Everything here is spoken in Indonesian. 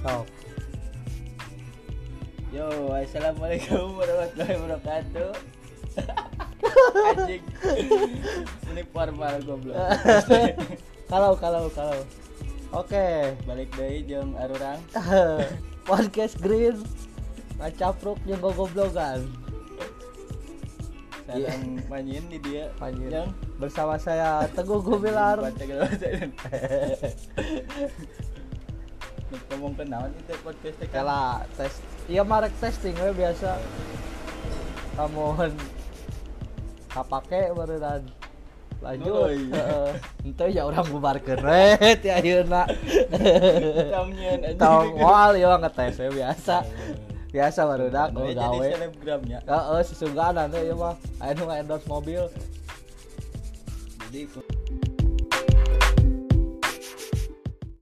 sok Yo, assalamualaikum warahmatullahi wabarakatuh. Anjing. Ini formal goblok. kalau kalau kalau oke Balik deui jeung arurang. podcast green ngacapruk yang goblogan Sareng manyin di dia. Manyin. Yang bersama saya Teguh Gumilar ngomong ke naon itu podcast kan. kala tes iya marek testing we biasa. Namun kapake beneran. Lanjut. Oi. heeh. Ente ya orang bubarkeun we ti ayeuna Tamnyeun anjing. tong wal ya ngetes we biasa. Biasa barudak Anu oh, gawe. selebgramnya. heeh sesungguhana teh ieu mah. Aya nu endorse mobil. Jadi